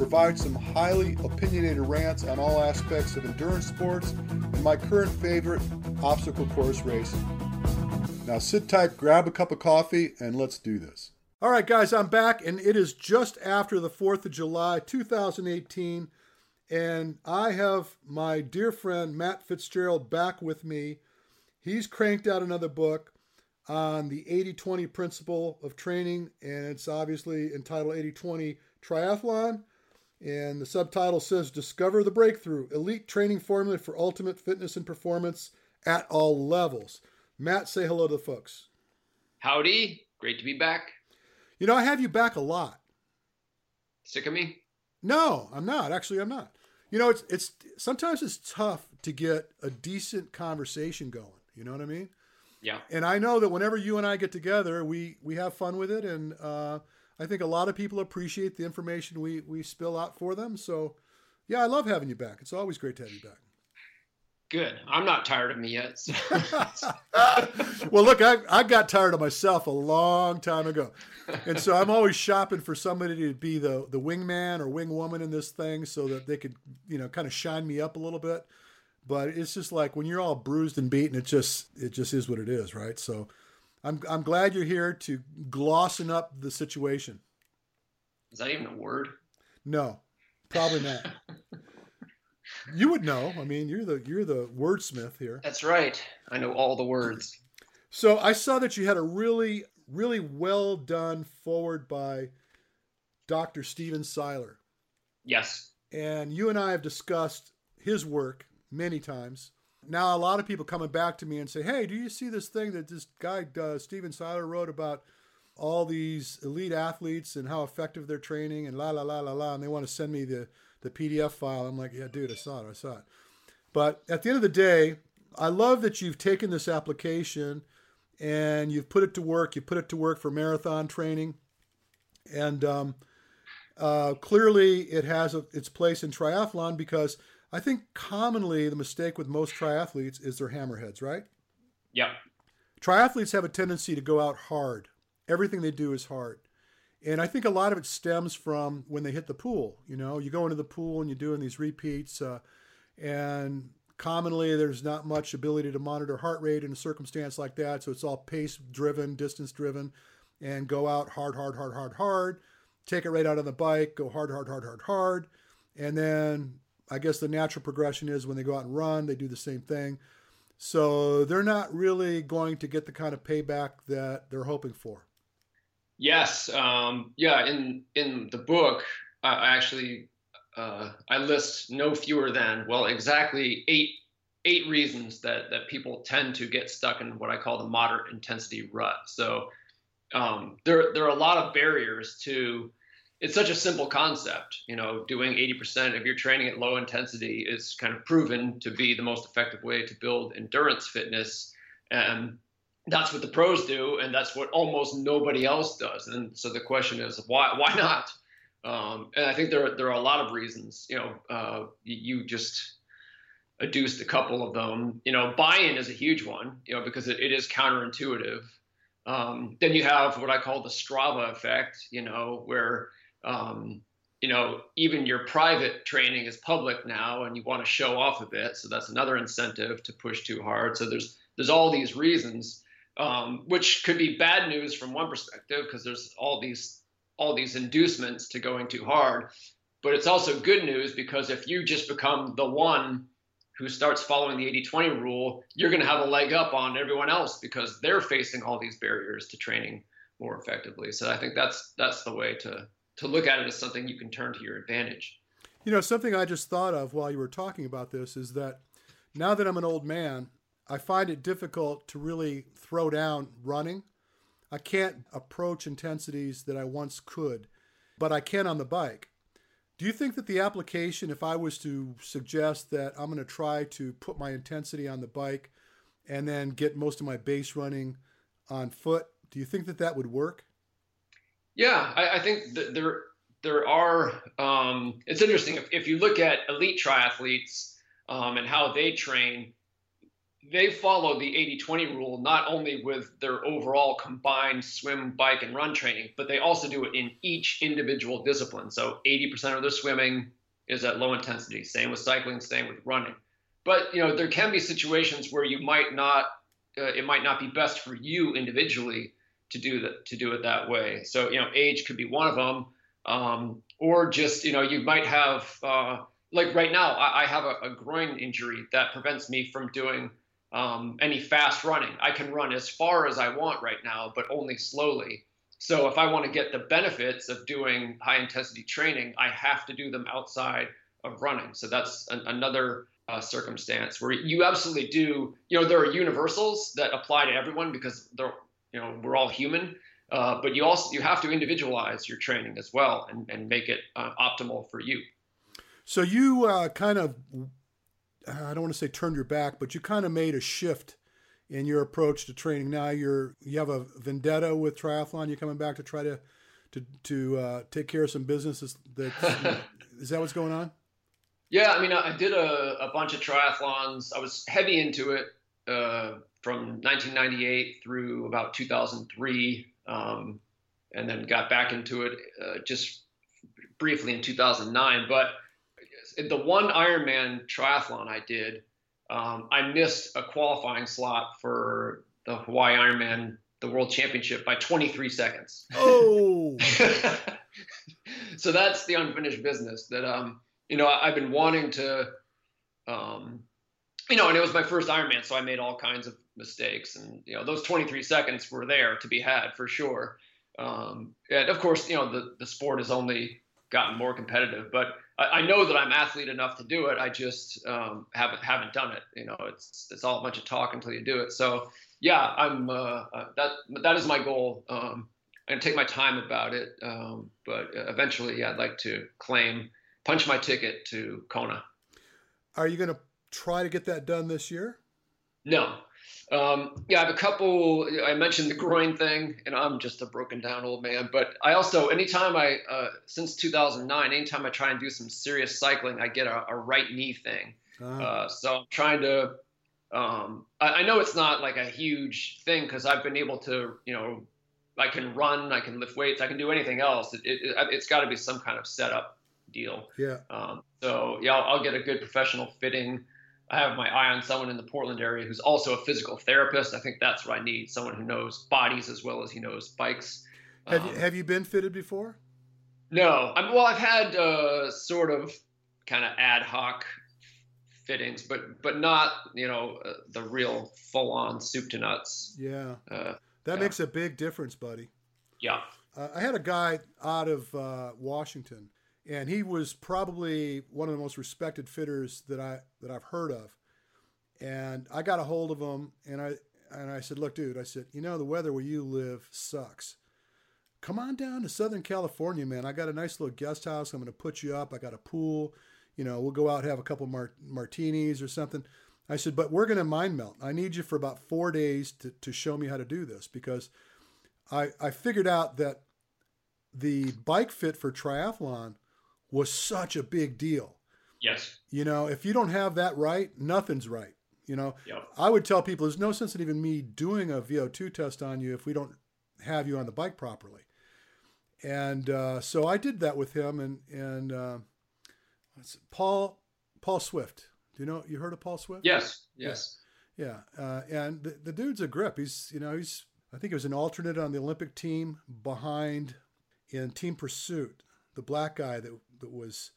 provide some highly opinionated rants on all aspects of endurance sports and my current favorite, obstacle course racing. Now sit tight, grab a cup of coffee, and let's do this. All right, guys, I'm back, and it is just after the 4th of July, 2018. And I have my dear friend Matt Fitzgerald back with me. He's cranked out another book on the 80 20 principle of training, and it's obviously entitled 80 20 Triathlon. And the subtitle says Discover the Breakthrough Elite Training Formula for Ultimate Fitness and Performance at All Levels. Matt, say hello to the folks. Howdy. Great to be back. You know, I have you back a lot. Sick of me? No, I'm not. Actually, I'm not. You know, it's it's sometimes it's tough to get a decent conversation going. You know what I mean? Yeah. And I know that whenever you and I get together, we we have fun with it, and uh, I think a lot of people appreciate the information we we spill out for them. So, yeah, I love having you back. It's always great to have you back. Good. I'm not tired of me yet. So. well, look, I, I got tired of myself a long time ago. And so I'm always shopping for somebody to be the, the wingman or wingwoman in this thing so that they could, you know, kind of shine me up a little bit. But it's just like when you're all bruised and beaten, it just it just is what it is, right? So I'm I'm glad you're here to glossing up the situation. Is that even a word? No, probably not. You would know. I mean, you're the you're the wordsmith here. That's right. I know all the words. So I saw that you had a really really well done forward by Dr. Stephen Seiler. Yes. And you and I have discussed his work many times. Now a lot of people coming back to me and say, "Hey, do you see this thing that this guy uh, Stephen Seiler wrote about all these elite athletes and how effective they're training and la la la la la?" And they want to send me the the PDF file. I'm like, yeah, dude, I saw it, I saw it. But at the end of the day, I love that you've taken this application and you've put it to work. You put it to work for marathon training, and um, uh, clearly it has a, its place in triathlon because I think commonly the mistake with most triathletes is they're hammerheads, right? Yep. Triathletes have a tendency to go out hard. Everything they do is hard. And I think a lot of it stems from when they hit the pool. You know, you go into the pool and you're doing these repeats, uh, and commonly there's not much ability to monitor heart rate in a circumstance like that. So it's all pace driven, distance driven, and go out hard, hard, hard, hard, hard. Take it right out on the bike, go hard, hard, hard, hard, hard. And then I guess the natural progression is when they go out and run, they do the same thing. So they're not really going to get the kind of payback that they're hoping for. Yes, um, yeah. In in the book, I actually uh, I list no fewer than well exactly eight eight reasons that that people tend to get stuck in what I call the moderate intensity rut. So um, there there are a lot of barriers to. It's such a simple concept, you know. Doing 80% of your training at low intensity is kind of proven to be the most effective way to build endurance fitness. And that's what the pros do, and that's what almost nobody else does. And so the question is, why why not? Um, and I think there there are a lot of reasons. You know, uh, you just adduced a couple of them. You know, buy-in is a huge one. You know, because it, it is counterintuitive. Um, then you have what I call the Strava effect. You know, where um, you know even your private training is public now, and you want to show off a bit. So that's another incentive to push too hard. So there's there's all these reasons um, which could be bad news from one perspective because there's all these all these inducements to going too hard. But it's also good news because if you just become the one who starts following the 80-20 rule, you're going to have a leg up on everyone else because they're facing all these barriers to training more effectively. So I think that's that's the way to to look at it as something you can turn to your advantage. You know, something I just thought of while you were talking about this is that now that I'm an old man, I find it difficult to really throw down running. I can't approach intensities that I once could, but I can on the bike. Do you think that the application, if I was to suggest that I'm going to try to put my intensity on the bike and then get most of my base running on foot, do you think that that would work? Yeah, I, I think there there are. Um, it's interesting if, if you look at elite triathletes um, and how they train they follow the 80-20 rule not only with their overall combined swim, bike, and run training, but they also do it in each individual discipline. So 80% of their swimming is at low intensity. Same with cycling, same with running. But you know there can be situations where you might not, uh, it might not be best for you individually to do that to do it that way. So you know age could be one of them, um, or just you know you might have. Uh, like right now, I, I have a, a groin injury that prevents me from doing um, any fast running. I can run as far as I want right now, but only slowly. So if I want to get the benefits of doing high intensity training, I have to do them outside of running. So that's an, another uh, circumstance where you absolutely do. You know, there are universals that apply to everyone because they're, you know, we're all human. Uh, but you also you have to individualize your training as well and, and make it uh, optimal for you. So you uh, kind of I don't want to say turned your back, but you kind of made a shift in your approach to training. Now you're you have a vendetta with triathlon. You're coming back to try to to to uh, take care of some businesses. That is that what's going on? Yeah, I mean, I did a, a bunch of triathlons. I was heavy into it uh, from 1998 through about 2003, um, and then got back into it uh, just briefly in 2009. But the one Ironman triathlon I did, um, I missed a qualifying slot for the Hawaii Ironman, the World Championship, by 23 seconds. Oh. so that's the unfinished business that um, you know I've been wanting to, um, you know, and it was my first Ironman, so I made all kinds of mistakes, and you know those 23 seconds were there to be had for sure. Um, and of course, you know the the sport has only gotten more competitive, but I, know that I'm athlete enough to do it. I just um, haven't haven't done it. You know, it's it's all a bunch of talk until you do it. So yeah, I'm uh, uh, that that is my goal. Um, and take my time about it. Um, but eventually, yeah, I'd like to claim punch my ticket to Kona. Are you going to try to get that done this year? No, um, yeah, I have a couple. I mentioned the groin thing, and I'm just a broken down old man. But I also, anytime I, uh, since 2009, anytime I try and do some serious cycling, I get a, a right knee thing. Uh-huh. Uh, so I'm trying to. Um, I, I, know it's not like a huge thing because I've been able to, you know, I can run, I can lift weights, I can do anything else. It, it, has got to be some kind of setup deal. Yeah. Um, so yeah, I'll, I'll get a good professional fitting I have my eye on someone in the Portland area who's also a physical therapist. I think that's what I need someone who knows bodies as well as he knows bikes. Have, um, you, have you been fitted before? No. I'm, well, I've had uh, sort of kind of ad hoc fittings, but but not you know uh, the real full on soup to nuts. Yeah. Uh, that yeah. makes a big difference, buddy. Yeah. Uh, I had a guy out of uh, Washington and he was probably one of the most respected fitters that I that I've heard of. And I got a hold of him, and I and I said, "Look, dude," I said, "You know the weather where you live sucks. Come on down to Southern California, man. I got a nice little guest house. I'm going to put you up. I got a pool. You know, we'll go out have a couple mart- martinis or something." I said, "But we're going to mind melt. I need you for about four days to to show me how to do this because." I, I figured out that the bike fit for triathlon was such a big deal. Yes. You know, if you don't have that right, nothing's right. You know, yep. I would tell people there's no sense in even me doing a VO2 test on you if we don't have you on the bike properly. And uh, so I did that with him and and uh, Paul Paul Swift. Do you know you heard of Paul Swift? Yes. Yes. Yeah. yeah. Uh, and the, the dude's a grip. He's you know he's I think he was an alternate on the Olympic team behind in Team Pursuit, the black guy that that was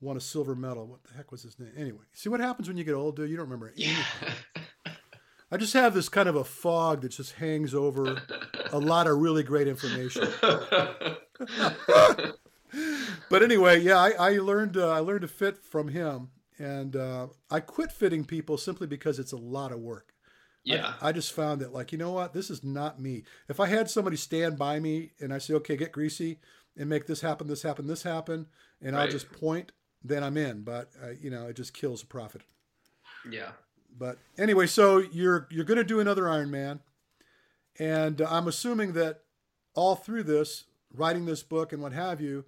won a silver medal. What the heck was his name? Anyway, see what happens when you get old, dude. You don't remember anything. I just have this kind of a fog that just hangs over a lot of really great information. but anyway, yeah, I, I learned uh, I learned to fit from him, and uh, I quit fitting people simply because it's a lot of work. Yeah, I, I, just found that like you know what, this is not me. If I had somebody stand by me and I say, okay, get greasy, and make this happen, this happen, this happen, and right. I'll just point, then I'm in. But uh, you know, it just kills the profit. Yeah. But anyway, so you're you're going to do another Ironman, and uh, I'm assuming that all through this, writing this book and what have you,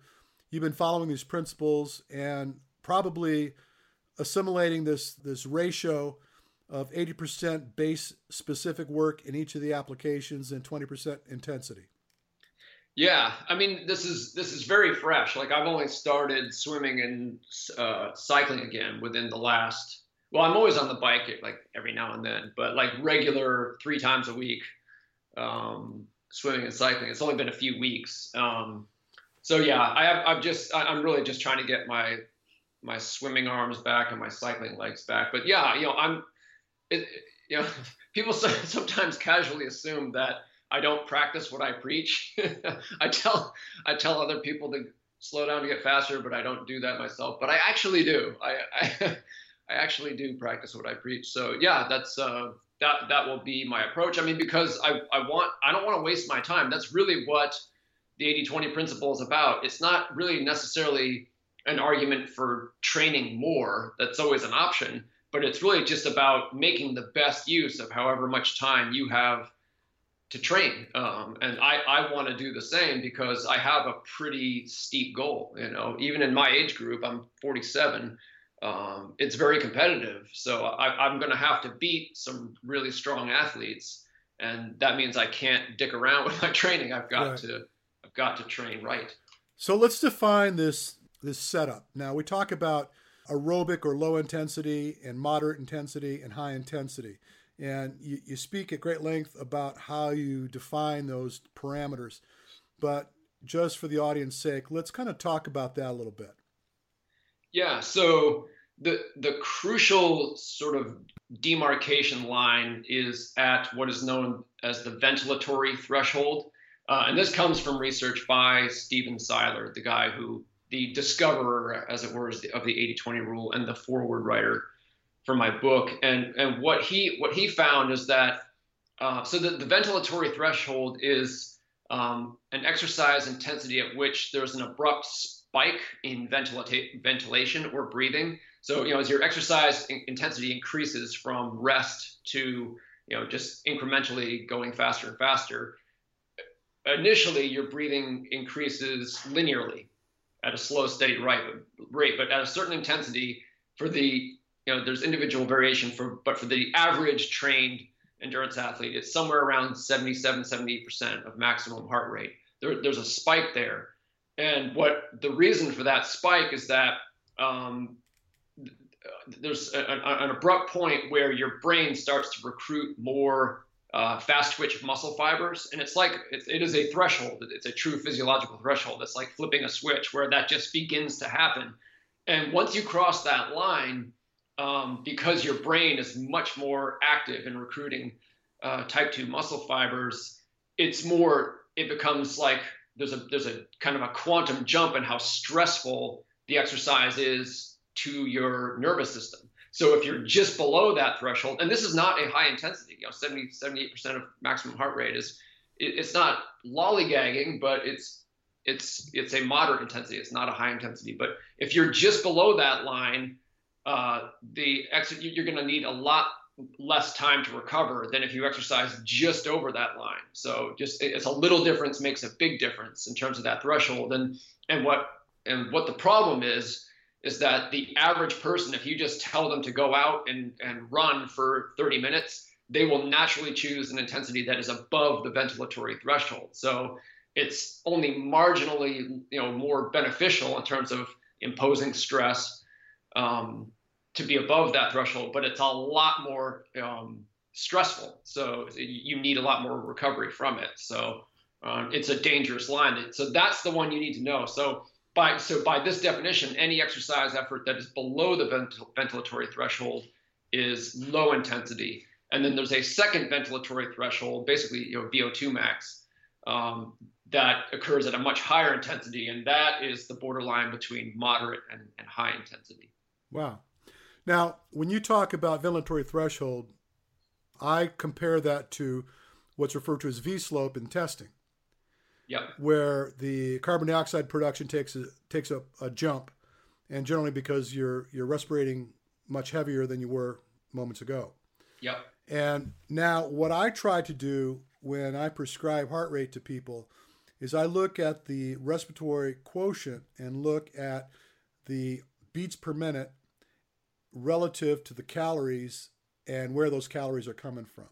you've been following these principles and probably assimilating this this ratio of 80% base specific work in each of the applications and 20% intensity. Yeah, I mean this is this is very fresh. Like I've only started swimming and uh, cycling again within the last. Well, I'm always on the bike like every now and then, but like regular three times a week, um, swimming and cycling. It's only been a few weeks. Um, so yeah, I have. I've just. I'm really just trying to get my my swimming arms back and my cycling legs back. But yeah, you know, I'm. It, you know, people sometimes casually assume that I don't practice what I preach. I tell I tell other people to slow down to get faster, but I don't do that myself. But I actually do. I I, I actually do practice what I preach. So yeah, that's uh, that that will be my approach. I mean, because I I want I don't want to waste my time. That's really what the 80-20 principle is about. It's not really necessarily an argument for training more. That's always an option, but it's really just about making the best use of however much time you have to train. Um, and I, I want to do the same because I have a pretty steep goal. You know, even in my age group, I'm 47. Um, it's very competitive. So I, am going to have to beat some really strong athletes, and that means I can't dick around with my training. I've got right. to, I've got to train right. So let's define this this setup. Now we talk about aerobic or low intensity and moderate intensity and high intensity. And you, you speak at great length about how you define those parameters. But just for the audience sake, let's kind of talk about that a little bit. Yeah, so the the crucial sort of demarcation line is at what is known as the ventilatory threshold. Uh, and this comes from research by Stephen Seiler, the guy who, the discoverer, as it were, of the 80 20 rule and the forward writer for my book, and and what he what he found is that uh, so the, the ventilatory threshold is um, an exercise intensity at which there's an abrupt spike in ventilata- ventilation or breathing. So you know as your exercise in- intensity increases from rest to you know just incrementally going faster and faster, initially your breathing increases linearly at a slow steady rate, but at a certain intensity for the you know, there's individual variation for, but for the average trained endurance athlete, it's somewhere around 77, 78% of maximum heart rate. There, there's a spike there. And what the reason for that spike is that um, there's a, an abrupt point where your brain starts to recruit more uh, fast twitch muscle fibers. And it's like, it, it is a threshold. It's a true physiological threshold. It's like flipping a switch where that just begins to happen. And once you cross that line, um, because your brain is much more active in recruiting uh, type 2 muscle fibers it's more it becomes like there's a there's a kind of a quantum jump in how stressful the exercise is to your nervous system. So if you're just below that threshold and this is not a high intensity you know 70 78% of maximum heart rate is it, it's not lollygagging but it's it's it's a moderate intensity. It's not a high intensity. But if you're just below that line uh, the ex- you're going to need a lot less time to recover than if you exercise just over that line. So just it's a little difference makes a big difference in terms of that threshold. And and what and what the problem is is that the average person, if you just tell them to go out and, and run for 30 minutes, they will naturally choose an intensity that is above the ventilatory threshold. So it's only marginally, you know, more beneficial in terms of imposing stress um, to be above that threshold, but it's a lot more um, stressful. So you need a lot more recovery from it. So um, it's a dangerous line. So that's the one you need to know. So by so by this definition, any exercise effort that is below the ventil- ventilatory threshold is low intensity. And then there's a second ventilatory threshold, basically you know VO2 max, um, that occurs at a much higher intensity, and that is the borderline between moderate and, and high intensity. Wow. Now, when you talk about ventilatory threshold, I compare that to what's referred to as V slope in testing. Yep. Where the carbon dioxide production takes a, takes a, a jump, and generally because you're you're respirating much heavier than you were moments ago. Yep. And now, what I try to do when I prescribe heart rate to people is I look at the respiratory quotient and look at the beats per minute relative to the calories and where those calories are coming from.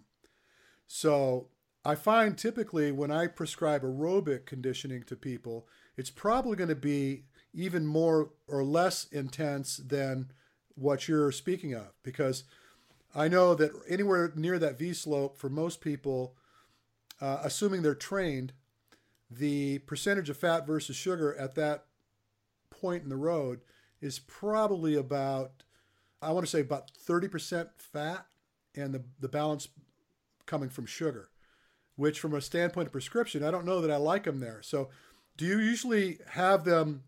So I find typically when I prescribe aerobic conditioning to people, it's probably going to be even more or less intense than what you're speaking of because I know that anywhere near that V slope for most people, uh, assuming they're trained, the percentage of fat versus sugar at that point in the road is probably about, I want to say about 30% fat and the, the balance coming from sugar, which from a standpoint of prescription, I don't know that I like them there. So do you usually have them,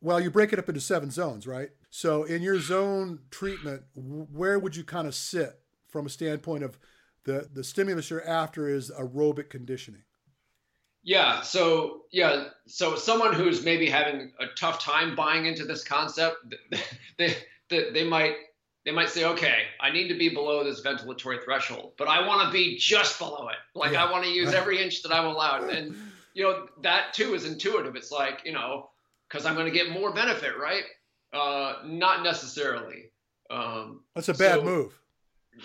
well, you break it up into seven zones, right? So in your zone treatment, where would you kind of sit from a standpoint of the, the stimulus you're after is aerobic conditioning? Yeah. So yeah. So someone who's maybe having a tough time buying into this concept, they they, they might they might say, okay, I need to be below this ventilatory threshold, but I want to be just below it. Like yeah. I want to use every inch that I'm allowed. And you know that too is intuitive. It's like you know because I'm going to get more benefit, right? Uh, not necessarily. Um, That's a bad so, move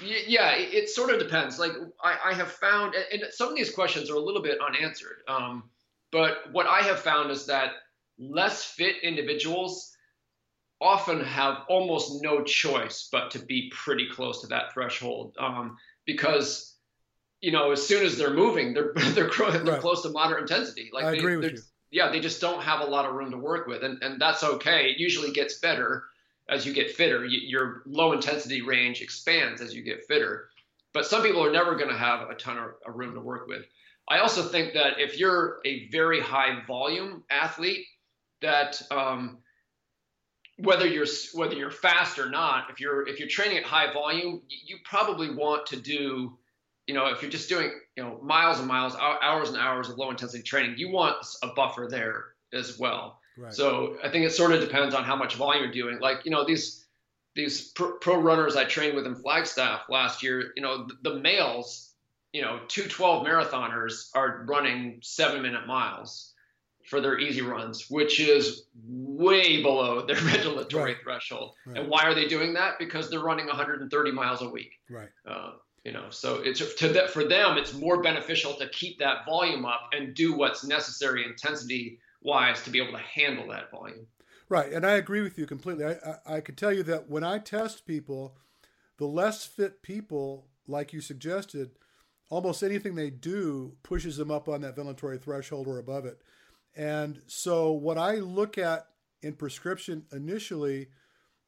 yeah it, sort of depends like I, I, have found and some of these questions are a little bit unanswered um, but what i have found is that less fit individuals often have almost no choice but to be pretty close to that threshold um, because you know as soon as they're moving they're they're, they're right. close to moderate intensity like I they, agree with you. yeah they just don't have a lot of room to work with and, and that's okay it usually gets better as you get fitter, your low intensity range expands as you get fitter. But some people are never going to have a ton of room to work with. I also think that if you're a very high volume athlete, that um, whether you're whether you're fast or not, if you're if you're training at high volume, you probably want to do, you know, if you're just doing you know miles and miles, hours and hours of low intensity training, you want a buffer there as well. Right. So I think it sort of depends on how much volume you're doing. Like you know these these pro, pro runners I trained with in Flagstaff last year. You know the, the males, you know, 212 marathoners are running seven minute miles for their easy runs, which is way below their ventilatory right. threshold. Right. And why are they doing that? Because they're running 130 miles a week. Right. Uh, you know, so it's to that for them, it's more beneficial to keep that volume up and do what's necessary intensity wise to be able to handle that volume. Right, and I agree with you completely. I, I, I could tell you that when I test people, the less fit people, like you suggested, almost anything they do pushes them up on that ventilatory threshold or above it. And so, what I look at in prescription initially,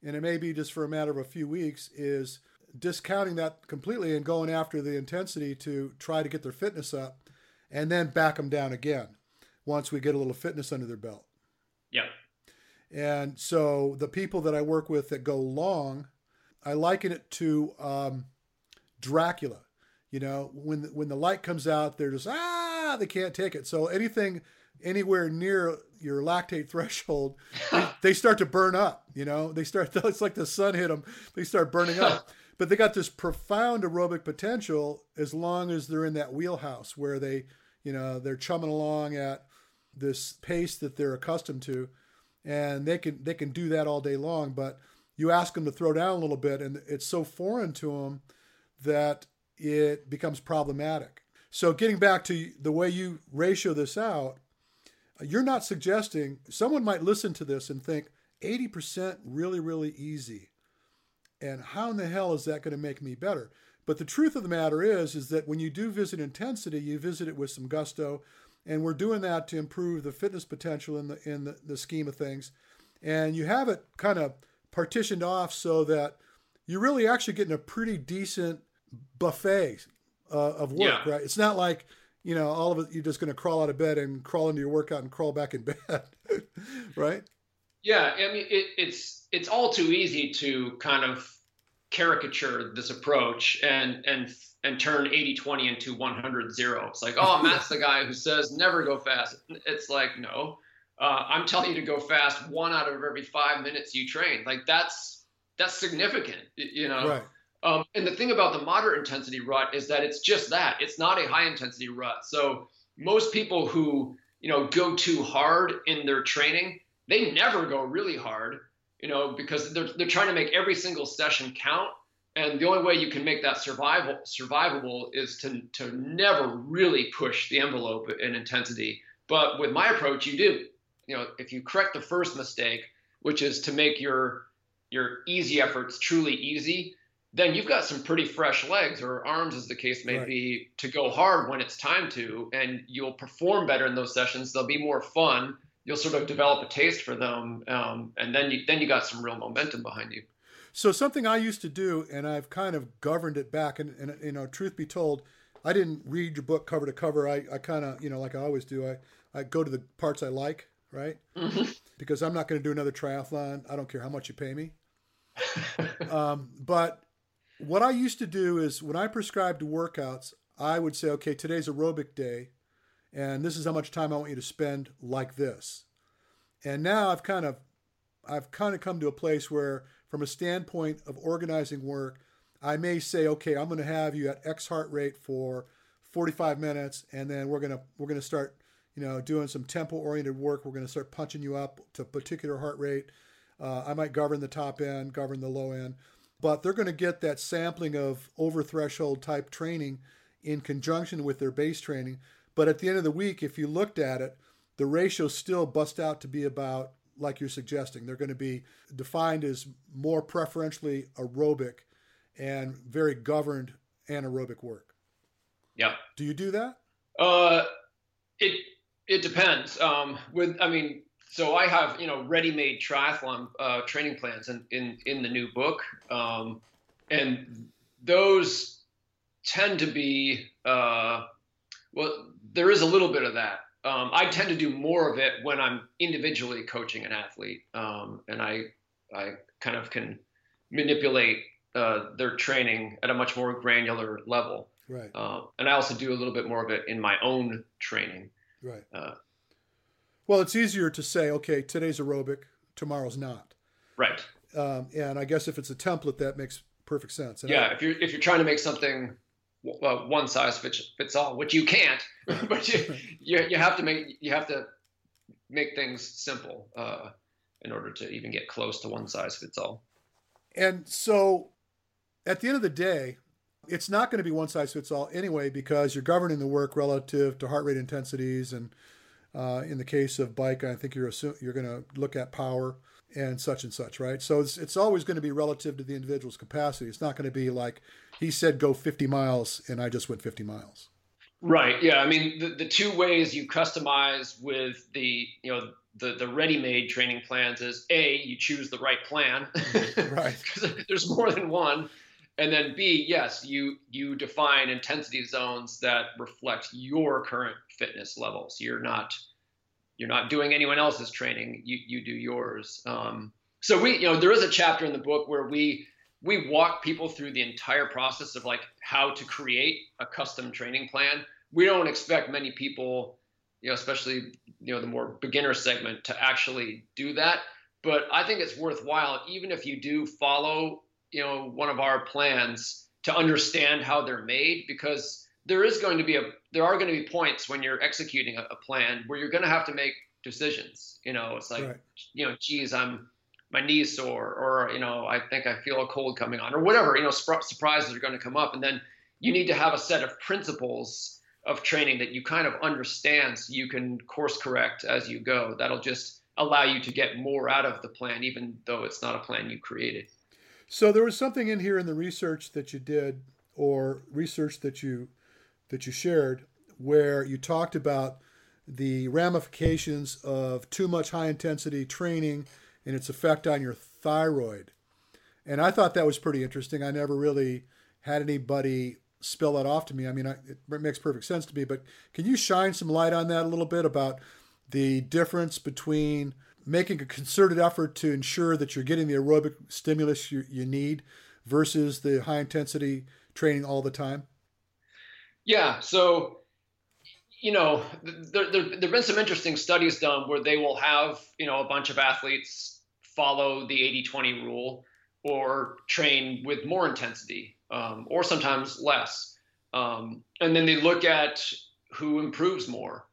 and it may be just for a matter of a few weeks, is discounting that completely and going after the intensity to try to get their fitness up and then back them down again once we get a little fitness under their belt. Yeah. And so the people that I work with that go long, I liken it to um, Dracula. You know, when when the light comes out, they're just ah, they can't take it. So anything anywhere near your lactate threshold, they, they, start to burn up. You know, they start. It's like the sun hit them. They start burning up. but they got this profound aerobic potential as long as they're in that wheelhouse where they, you know, they're chumming along at this pace that they're accustomed to, and they can they can do that all day long. But you ask them to throw down a little bit, and it's so foreign to them that it becomes problematic. So getting back to the way you ratio this out, you're not suggesting someone might listen to this and think 80% really really easy. And how in the hell is that going to make me better? But the truth of the matter is is that when you do visit intensity, you visit it with some gusto, and we're doing that to improve the fitness potential in the in the, the scheme of things. And you have it kind of partitioned off so that you're really actually getting a pretty decent buffet uh, of work, yeah. right? It's not like you know all of it. You're just going to crawl out of bed and crawl into your workout and crawl back in bed, right? Yeah, I mean it, it's it's all too easy to kind of caricature this approach and and and turn 80 20 into 100 0 it's like oh matt's the guy who says never go fast it's like no uh, i'm telling you to go fast one out of every five minutes you train like that's that's significant you know right. Um, and the thing about the moderate intensity rut is that it's just that it's not a high intensity rut so most people who you know go too hard in their training they never go really hard you know because they're, they're trying to make every single session count and the only way you can make that survival survivable is to to never really push the envelope in intensity. But with my approach, you do. You know, if you correct the first mistake, which is to make your your easy efforts truly easy, then you've got some pretty fresh legs or arms, as the case may right. be, to go hard when it's time to, and you'll perform better in those sessions. They'll be more fun. You'll sort of develop a taste for them, um, and then you then you got some real momentum behind you. So something I used to do, and I've kind of governed it back. And, and you know, truth be told, I didn't read your book cover to cover. I, I kind of, you know, like I always do, I, I go to the parts I like, right? Mm-hmm. Because I'm not going to do another triathlon. I don't care how much you pay me. um, but what I used to do is when I prescribed workouts, I would say, okay, today's aerobic day, and this is how much time I want you to spend like this. And now I've kind of, I've kind of come to a place where from a standpoint of organizing work, I may say, okay, I'm going to have you at X heart rate for 45 minutes, and then we're gonna we're gonna start, you know, doing some tempo oriented work. We're going to start punching you up to a particular heart rate. Uh, I might govern the top end, govern the low end, but they're going to get that sampling of over threshold type training in conjunction with their base training. But at the end of the week, if you looked at it, the ratios still bust out to be about like you're suggesting. They're going to be defined as more preferentially aerobic and very governed anaerobic work. Yeah. Do you do that? Uh, it it depends. Um, with I mean, so I have you know ready-made triathlon uh, training plans in, in in the new book, um, and those tend to be uh, well, there is a little bit of that um, I tend to do more of it when I'm individually coaching an athlete, um, and I I kind of can manipulate uh, their training at a much more granular level. Right. Uh, and I also do a little bit more of it in my own training. Right. Well, it's easier to say, okay, today's aerobic, tomorrow's not. Right. Um, and I guess if it's a template, that makes perfect sense. And yeah. I, if you're if you're trying to make something uh, one size fits fits all, which you can't. but you, you, you have to make you have to make things simple uh, in order to even get close to one size fits all. And so, at the end of the day, it's not going to be one size fits all anyway because you're governing the work relative to heart rate intensities and uh, in the case of bike, I think you're assume, you're going to look at power and such and such, right? So it's it's always going to be relative to the individual's capacity. It's not going to be like he said go 50 miles and I just went 50 miles. Right. Yeah. I mean, the, the two ways you customize with the you know the the ready-made training plans is a you choose the right plan, right? Because there's more than one, and then b yes you you define intensity zones that reflect your current fitness levels. You're not you're not doing anyone else's training. You you do yours. Um, so we you know there is a chapter in the book where we we walk people through the entire process of like how to create a custom training plan. We don't expect many people, you know, especially you know the more beginner segment, to actually do that. But I think it's worthwhile, even if you do follow, you know, one of our plans, to understand how they're made, because there is going to be a there are going to be points when you're executing a, a plan where you're going to have to make decisions. You know, it's like, right. you know, geez, I'm my knees sore, or you know, I think I feel a cold coming on, or whatever. You know, surprises are going to come up, and then you need to have a set of principles of training that you kind of understand, so you can course correct as you go. That'll just allow you to get more out of the plan, even though it's not a plan you created. So there was something in here in the research that you did, or research that you that you shared, where you talked about the ramifications of too much high intensity training and its effect on your thyroid. And I thought that was pretty interesting. I never really had anybody spill that off to me. I mean, I, it makes perfect sense to me, but can you shine some light on that a little bit about the difference between making a concerted effort to ensure that you're getting the aerobic stimulus you, you need versus the high intensity training all the time? Yeah. So, you know, there, there, there have been some interesting studies done where they will have, you know, a bunch of athletes follow the 80 20 rule or train with more intensity um, or sometimes less. Um, and then they look at who improves more.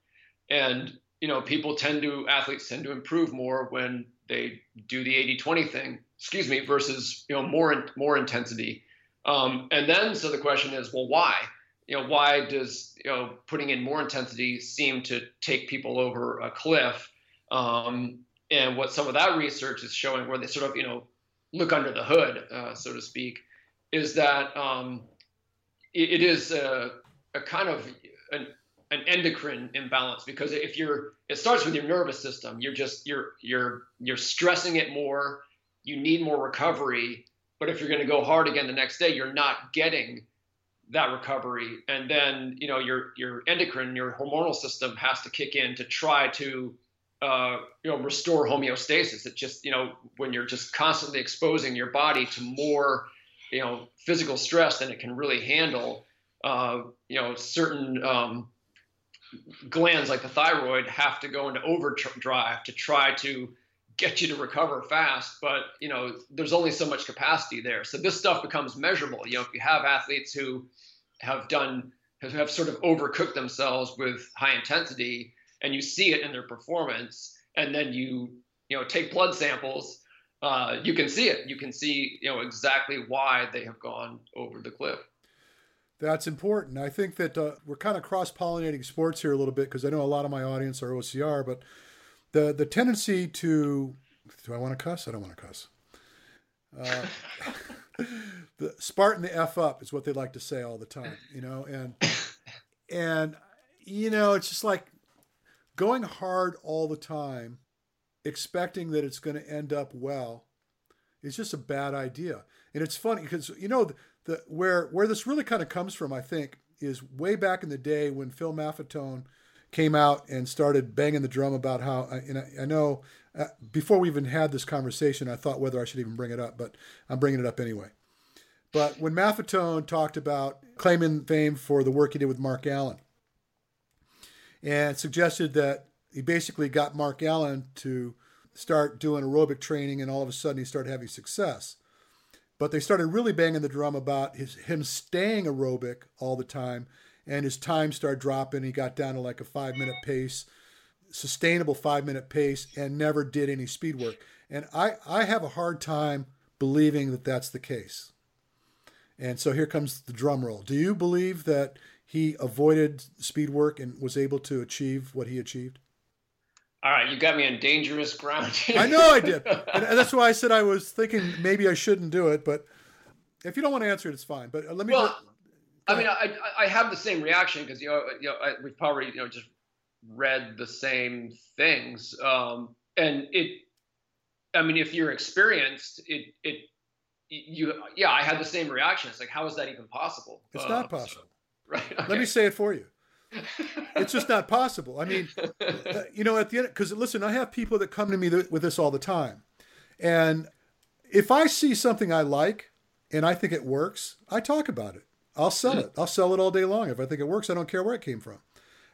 And, you know, people tend to, athletes tend to improve more when they do the 80 20 thing, excuse me, versus, you know, more, more intensity. Um, and then, so the question is, well, why? You know, why does, you know, putting in more intensity seem to take people over a cliff? Um, and what some of that research is showing, where they sort of, you know, look under the hood, uh, so to speak, is that um, it, it is a, a, kind of an, an endocrine imbalance because if you're, it starts with your nervous system. You're just you're you're you're stressing it more. You need more recovery. But if you're going to go hard again the next day, you're not getting that recovery, and then you know your your endocrine, your hormonal system has to kick in to try to uh, you know restore homeostasis. It just you know when you're just constantly exposing your body to more you know physical stress than it can really handle. Uh, you know certain um, glands like the thyroid have to go into overdrive to try to get you to recover fast but you know there's only so much capacity there. So this stuff becomes measurable. You know if you have athletes who have done have, have sort of overcooked themselves with high intensity and you see it in their performance and then you you know take blood samples uh, you can see it. You can see you know exactly why they have gone over the cliff that's important. I think that uh, we're kind of cross-pollinating sports here a little bit because i know a lot of my audience are ocr but the the tendency to do i want to cuss? I don't want to cuss. Uh, the spartan the f up is what they like to say all the time you know and and you know it's just like going hard all the time, expecting that it's going to end up well, is just a bad idea. And it's funny because you know the, where where this really kind of comes from, I think, is way back in the day when Phil Maffetone came out and started banging the drum about how. And I, I know uh, before we even had this conversation, I thought whether I should even bring it up, but I'm bringing it up anyway. But when Maffetone talked about claiming fame for the work he did with Mark Allen, and suggested that he basically got Mark Allen to start doing aerobic training, and all of a sudden he started having success. But they started really banging the drum about his, him staying aerobic all the time, and his time started dropping. He got down to like a five minute pace, sustainable five minute pace, and never did any speed work. And I, I have a hard time believing that that's the case. And so here comes the drum roll. Do you believe that he avoided speed work and was able to achieve what he achieved? All right, you got me on dangerous ground. I know I did, and that's why I said I was thinking maybe I shouldn't do it. But if you don't want to answer it, it's fine. But let me. Well, I mean, I, I have the same reaction because you know, you know, I, we've probably you know just read the same things, um, and it. I mean, if you're experienced, it it you yeah, I had the same reaction. It's like, how is that even possible? It's uh, not possible. So, Right. Okay. Let me say it for you. It's just not possible. I mean, uh, you know, at the end, because listen, I have people that come to me th- with this all the time. And if I see something I like and I think it works, I talk about it. I'll sell it. I'll sell it all day long. If I think it works, I don't care where it came from.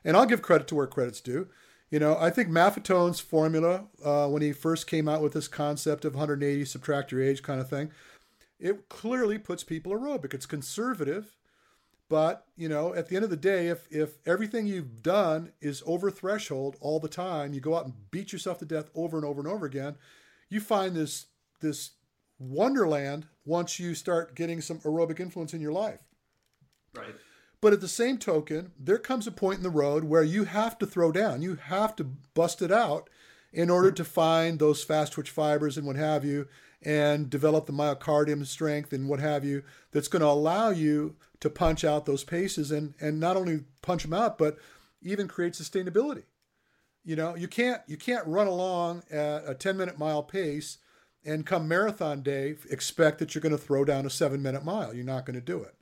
And I'll give credit to where credit's due. You know, I think Maffetone's formula, uh, when he first came out with this concept of 180, subtract your age kind of thing, it clearly puts people aerobic. It's conservative but you know, at the end of the day, if if everything you've done is over threshold all the time, you go out and beat yourself to death over and over and over again, you find this this wonderland once you start getting some aerobic influence in your life. Right. But at the same token, there comes a point in the road where you have to throw down. You have to bust it out in order to find those fast twitch fibers and what have you, and develop the myocardium strength and what have you that's going to allow you to punch out those paces and and not only punch them out but even create sustainability. You know you can't you can't run along at a 10 minute mile pace and come marathon day expect that you're going to throw down a 7 minute mile. You're not going to do it.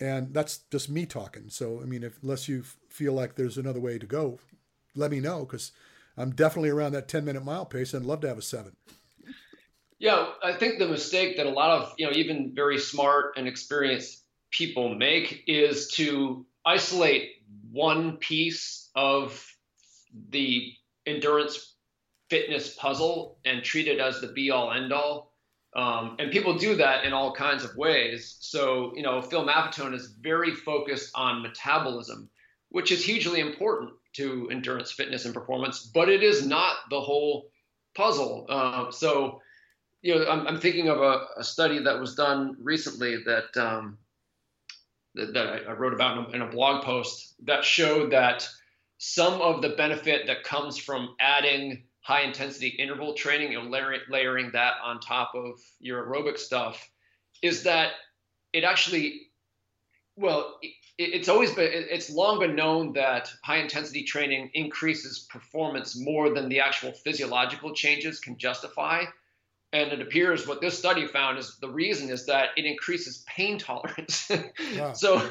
And that's just me talking. So i mean if, unless you feel like there's another way to go let me know because i'm definitely around that 10 minute mile pace. And love to have a 7 Yeah, I think the mistake that a lot of, you know, even very smart and experienced people make is to isolate one piece of the endurance fitness puzzle and treat it as the be all end all. Um, and people do that in all kinds of ways. So, you know, Phil Maffetone is very focused on metabolism, which is hugely important to endurance fitness and performance, but it is not the whole puzzle. Uh, so, you know, I'm, I'm thinking of a, a, study that was done recently that um, that, that, I wrote about in a, in a blog post that showed that some of the benefit that comes from adding high intensity interval training and layering, layering that on top of your aerobic stuff is that it actually well it, it's always been it's long been known that high intensity training increases performance more than the actual physiological changes can justify and it appears what this study found is the reason is that it increases pain tolerance. wow. So,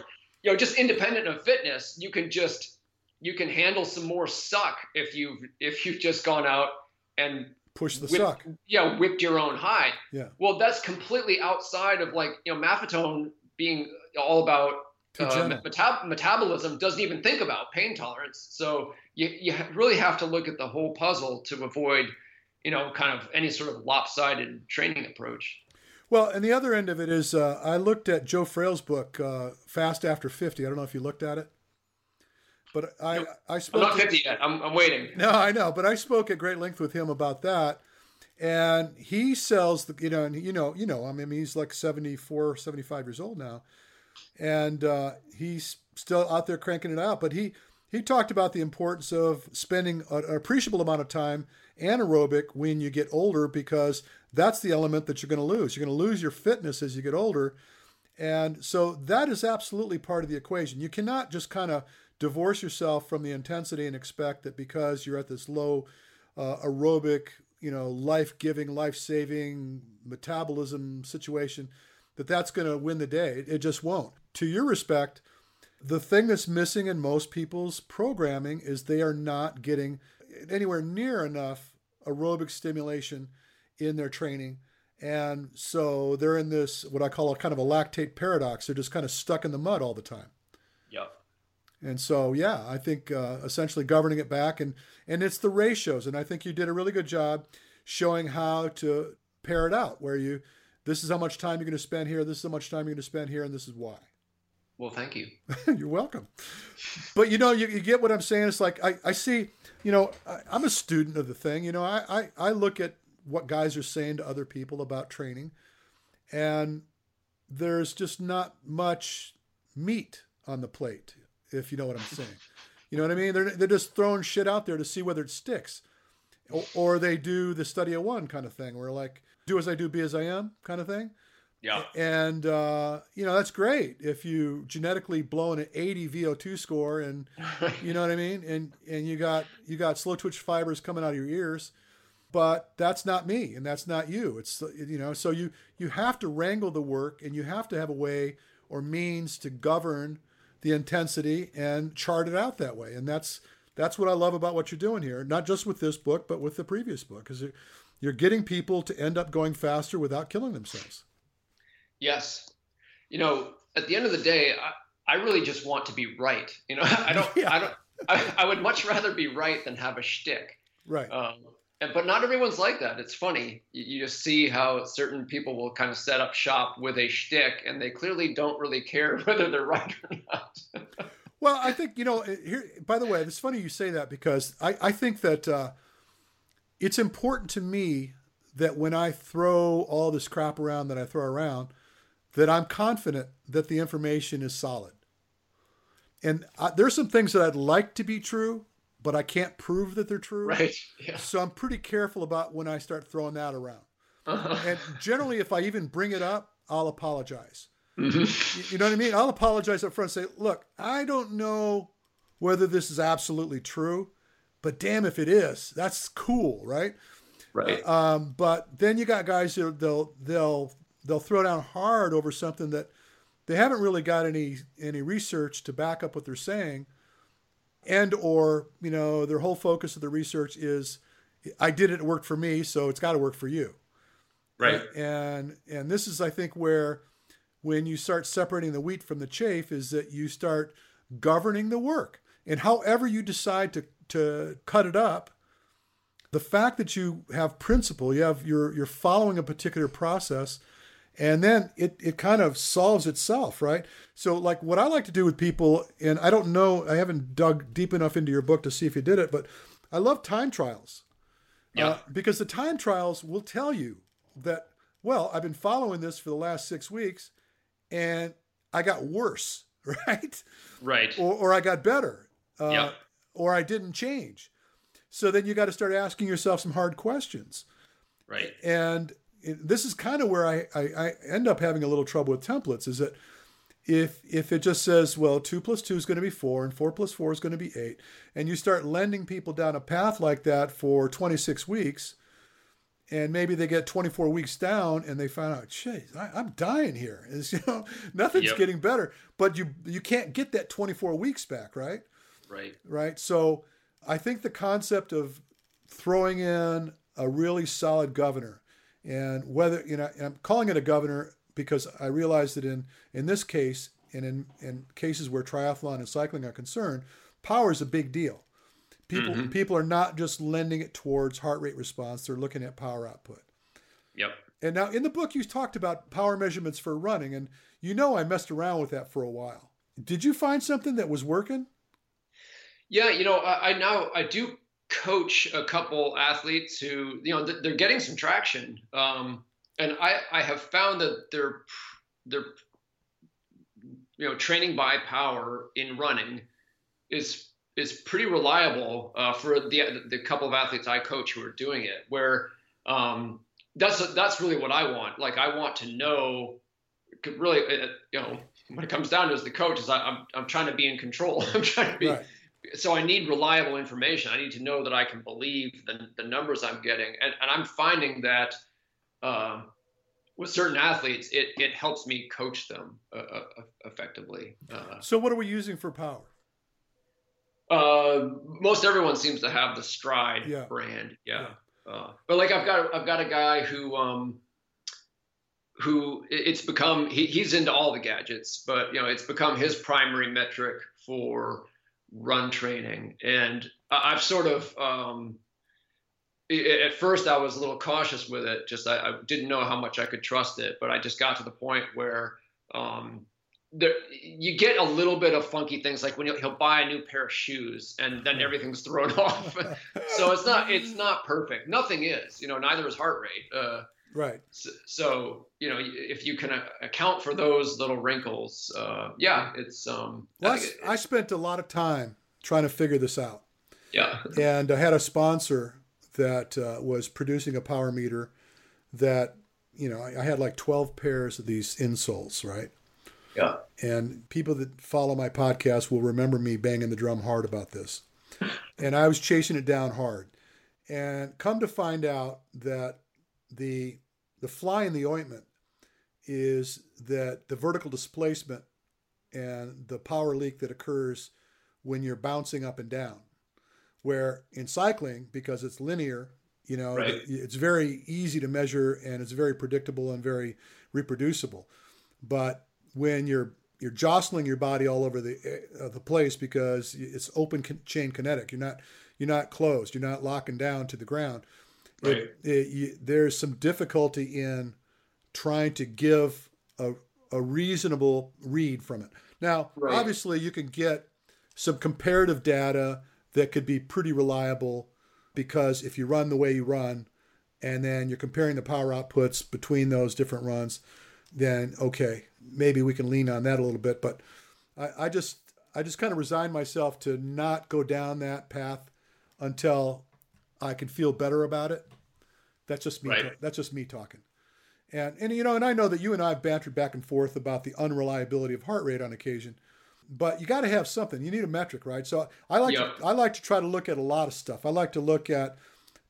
you know, just independent of fitness, you can just you can handle some more suck if you've if you've just gone out and push the whip, suck. Yeah, whipped your own high. Yeah. Well, that's completely outside of like you know Maffetone being all about uh, metab- metabolism doesn't even think about pain tolerance. So you you really have to look at the whole puzzle to avoid you know, kind of any sort of lopsided training approach. Well, and the other end of it is, uh, I looked at Joe Friel's book, uh, Fast After 50. I don't know if you looked at it. But I, nope. I spoke. I'm not 50 yet. I'm, I'm waiting. No, I know. But I spoke at great length with him about that. And he sells the, you know, and you know, you know, I mean, he's like 74, 75 years old now. And uh, he's still out there cranking it out. But he, he talked about the importance of spending an appreciable amount of time anaerobic when you get older because that's the element that you're going to lose. You're going to lose your fitness as you get older. And so that is absolutely part of the equation. You cannot just kind of divorce yourself from the intensity and expect that because you're at this low uh, aerobic, you know, life-giving, life-saving metabolism situation that that's going to win the day. It just won't. To your respect, the thing that's missing in most people's programming is they are not getting anywhere near enough aerobic stimulation in their training. And so they're in this, what I call a kind of a lactate paradox. They're just kind of stuck in the mud all the time. Yep. And so, yeah, I think uh, essentially governing it back and, and it's the ratios. And I think you did a really good job showing how to pair it out where you, this is how much time you're going to spend here. This is how much time you're going to spend here. And this is why. Well, thank you. You're welcome. But you know, you, you, get what I'm saying. It's like I, I see, you know, I, am a student of the thing. You know, I, I, I look at what guys are saying to other people about training, and there's just not much meat on the plate, if you know what I'm saying. You know what I mean? They're, they're just throwing shit out there to see whether it sticks. Or, or they do the study of one kind of thing, where like, do as I do, be as I am kind of thing. Yeah. And, uh, you know, that's great if you genetically blow an 80 VO2 score and, you know what I mean? And, and you got, you got slow twitch fibers coming out of your ears, but that's not me and that's not you. It's, you know, so you, you have to wrangle the work and you have to have a way or means to govern the intensity and chart it out that way. And that's, that's what I love about what you're doing here, not just with this book, but with the previous book, because you're getting people to end up going faster without killing themselves. Yes. You know, at the end of the day, I, I really just want to be right. You know, I don't, yeah. I don't, I, I, would much rather be right than have a shtick. Right. Um, and, but not everyone's like that. It's funny. You, you, just see how certain people will kind of set up shop with a shtick, and they clearly don't really care whether they're right or not. well, I think you know. Here, by the way, it's funny you say that because I, I think that uh, it's important to me that when I throw all this crap around that I throw around, that I'm confident that the information is solid. And I, there's some things that I'd like to be true, but I can't prove that they're true. Right. Yeah. So I'm pretty careful about when I start throwing that around. Uh-huh. And generally, if I even bring it up, I'll apologize. Mm-hmm. You, you know what I mean? I'll apologize up front and say, look, I don't know whether this is absolutely true, but damn if it is, that's cool, right? Right. Um, but then you got guys who they'll they'll they'll throw down hard over something that they haven't really got any any research to back up what they're saying and or you know their whole focus of the research is i did it it worked for me so it's got to work for you Right. And and this is I think where when you start separating the wheat from the chaff is that you start governing the work. And however you decide to to cut it up, the fact that you have principle, you have you're you're following a particular process and then it, it kind of solves itself right? So like what i like to do with people and i don't know i haven't dug deep enough into your book to see if you did it but i love time trials. Yeah. Uh, because the time trials will tell you that well i've been following this for the last six weeks and i got worse right? Right. Or, or i got better uh, yeah. or i didn't change. So then you got to start asking yourself some hard questions. Right. And this is kind of where I, I, I, end up having a little trouble with templates is that if if it just says well two plus two is going to be four and four plus four is going to be eight and you start lending people down a path like that for 26 weeks and maybe they get 24 weeks down and they find out jeez I, am dying here. It's, you know nothing's yep. getting better. But you you can't get that 24 weeks back right? Right. Right? So i think the concept of throwing in a really solid governor and whether, you know, I'm calling it a governor because I realize that in, in this case, and in, in cases where triathlon and cycling are concerned, power is a big deal. People, mm-hmm. people are not just lending it towards heart rate response, they're looking at power output. Yep. And now in the book, you talked about power measurements for running, and you know I messed around with that for a while. Did you find something that was working? Yeah, you know, I, I now I do coach a couple athletes who you know they're getting some traction. Um, and I, I have found that they're they're you know training by power in running is is pretty reliable uh, for the the couple of athletes I coach who are doing it where um, that's that's really what I want. Like I want to know really uh, you know when it comes down to as the coach is I, am I'm, I'm trying to be in control. I'm trying to be right so I need reliable information. I need to know that I can believe the, the numbers I'm getting. And, and I'm finding that uh, with certain athletes, it, it helps me coach them uh, uh, effectively. Uh, so, what are we using for power? Uh, most everyone seems to have the Stryd yeah. brand. Yeah. yeah. Uh, but like I've got I've got a guy who um, who it's become he, he's into all the gadgets, but you know it's become his primary metric for run training. And I've sort of, um, at first I was a little cautious with it. Just I, I, didn't know how much I could trust it, but I just got to the point where um, there, you get a little bit of funky things, like when he'll, he'll buy a new pair of shoes and then everything's thrown off. so it's not it's not perfect. Nothing is. You know, neither is heart rate. Uh, Right. So, so, you know, if you can account for those little wrinkles, uh, yeah, it's. Um, well, I, it, I spent a lot of time trying to figure this out. Yeah. and I had a sponsor that uh, was producing a power meter that, you know, I, I had like 12 pairs of these insoles, right? Yeah. And people that follow my podcast will remember me banging the drum hard about this. and I was chasing it down hard. And come to find out that the the fly in the ointment is that the vertical displacement and the power leak that occurs when you're bouncing up and down. Where in cycling, because it's linear, you know, right. it's very easy to measure and it's very predictable and very reproducible. But when you're you're jostling your body all over the uh, the place because it's open chain kinetic. You're not you're not closed. You're not locking down to the ground. Right. It, it, you, there's some difficulty in trying to give a, a reasonable read from it. Now, right. obviously, you can get some comparative data that could be pretty reliable because if you run the way you run and then you're comparing the power outputs between those different runs, then okay, maybe we can lean on that a little bit. But I, I just I just kind of resigned myself to not go down that path until I can feel better about it. That's just me. Right. That's just me talking. And and you know, and I know that you and I have bantered back and forth about the unreliability of heart rate on occasion, but you got to have something. You need a metric, right? So I like yep. to, I like to try to look at a lot of stuff. I like to look at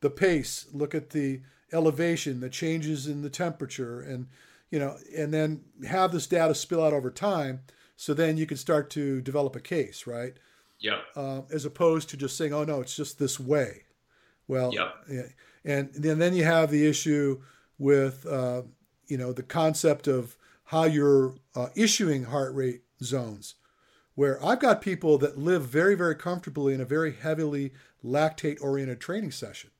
the pace, look at the elevation, the changes in the temperature, and you know, and then have this data spill out over time. So then you can start to develop a case, right? Yeah. Uh, as opposed to just saying, "Oh no, it's just this way." Well, yep. and then then you have the issue with uh, you know the concept of how you're uh, issuing heart rate zones where I've got people that live very, very comfortably in a very heavily lactate oriented training session.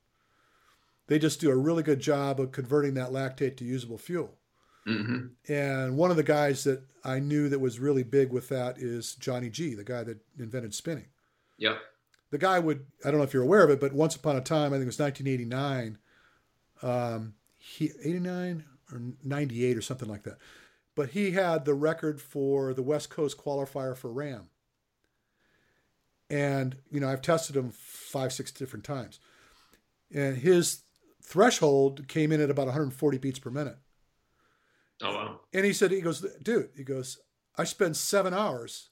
They just do a really good job of converting that lactate to usable fuel. Mm-hmm. And one of the guys that I knew that was really big with that is Johnny G, the guy that invented spinning. Yeah. The guy would, I don't know if you're aware of it, but once upon a time, I think it was 1989, um, he, 89 or 98 or something like that but he had the record for the West Coast qualifier for RAAM. And, you know, I've tested him five, six different times. And his threshold came in at about 140 beats per minute. Oh, wow. And he said, he goes, dude, he goes, I spend seven hours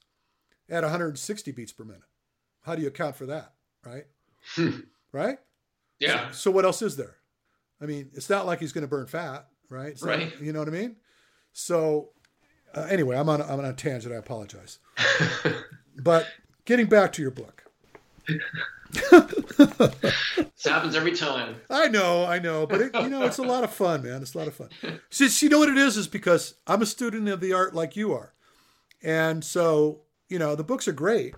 at 160 beats per minute. How do you account for that? Right? right? Yeah. So, what else is there? I mean, it's not like he's going to burn fat, right? It's right. Not, you know what I mean? So, uh, anyway, I'm on I'm on a tangent. I apologize. but getting back to your book. this happens every time. I know, I know, but it, you know, it's a lot of fun, man. It's a lot of fun. See, you know what it is? Is because I'm a student of the art like you are, and so you know the books are great,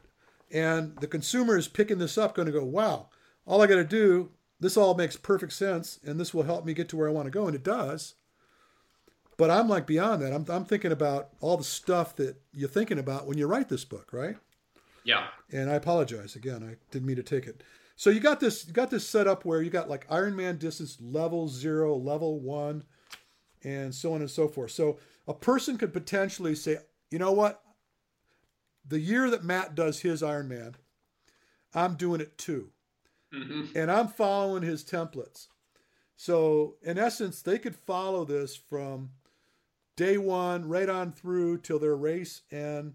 and the consumer is picking this up, going to go, wow, all I got to do, this all makes perfect sense, and this will help me get to where I want to go, and it does. But I'm like beyond that. I'm, I'm thinking about all the stuff that you're thinking about when you write this book, right? Yeah. And I apologize again. I didn't mean to take it. So you got this you got this set up where you got like Ironman distance level zero, level one, and so on and so forth. So a person could potentially say, you know what? The year that Matt does his Ironman, I'm doing it too. Mm-hmm. And I'm following his templates. So in essence, they could follow this from day one right on through till their race and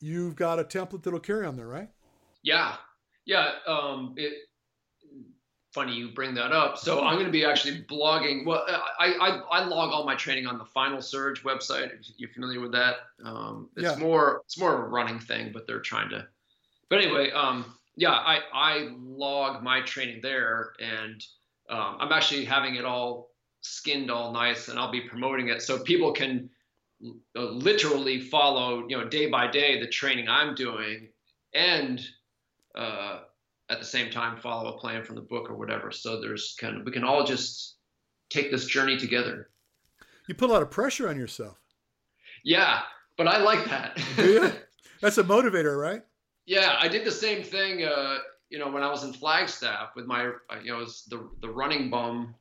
you've got a template that'll carry on there right yeah yeah um it funny you bring that up. So i'm going to be actually blogging. Well I, I i log all my training on the final surge website if you're familiar with that. Um it's yeah. more it's more of a running thing but they're trying to but anyway um yeah i i log my training there and um, i'm actually having it all skinned all nice and I'll be promoting it. So people can uh, literally follow, you know, day by day the training I'm doing and uh, at the same time follow a plan from the book or whatever. So there's kind of, we can all just take this journey together. You put a lot of pressure on yourself. Yeah, but I like that. That's a motivator, right? Yeah, I did the same thing. Uh, you know, when I was in Flagstaff with my, you know, the the running bum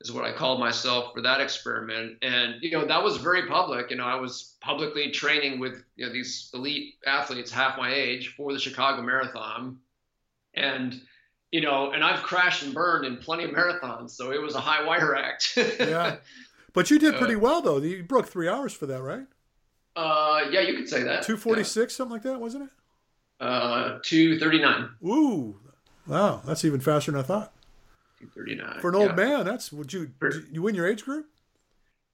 is what I called myself for that experiment. And you know that was very public. You know I was publicly training with you know these elite athletes half my age for the Chicago Marathon, and you know and I've crashed and burned in plenty of marathons, so it was a high wire act. yeah, but you did pretty uh, well though. You broke three hours for that, right? Uh, yeah, you could say that. Two forty six, yeah. something like that, wasn't it? Uh, two thirty nine. Ooh, wow, that's even faster than I thought. 239. For an old yeah. man, that's would you you win your age group?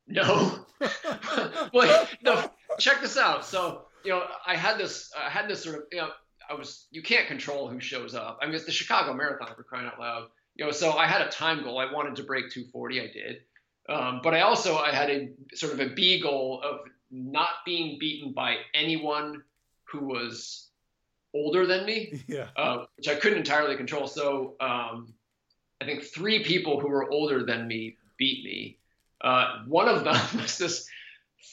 No. well, no. Check this out. So you know, I had this, I had this sort of, you know, I was, you can't control who shows up. I mean, it's the Chicago Marathon for crying out loud. You know, so I had a time goal. I wanted to break 240. I did. Um, but I also I had a sort of a B goal of not being beaten by anyone who was older than me, yeah. uh, which I couldn't entirely control. So um, I think three people who were older than me beat me. Uh, one of them was this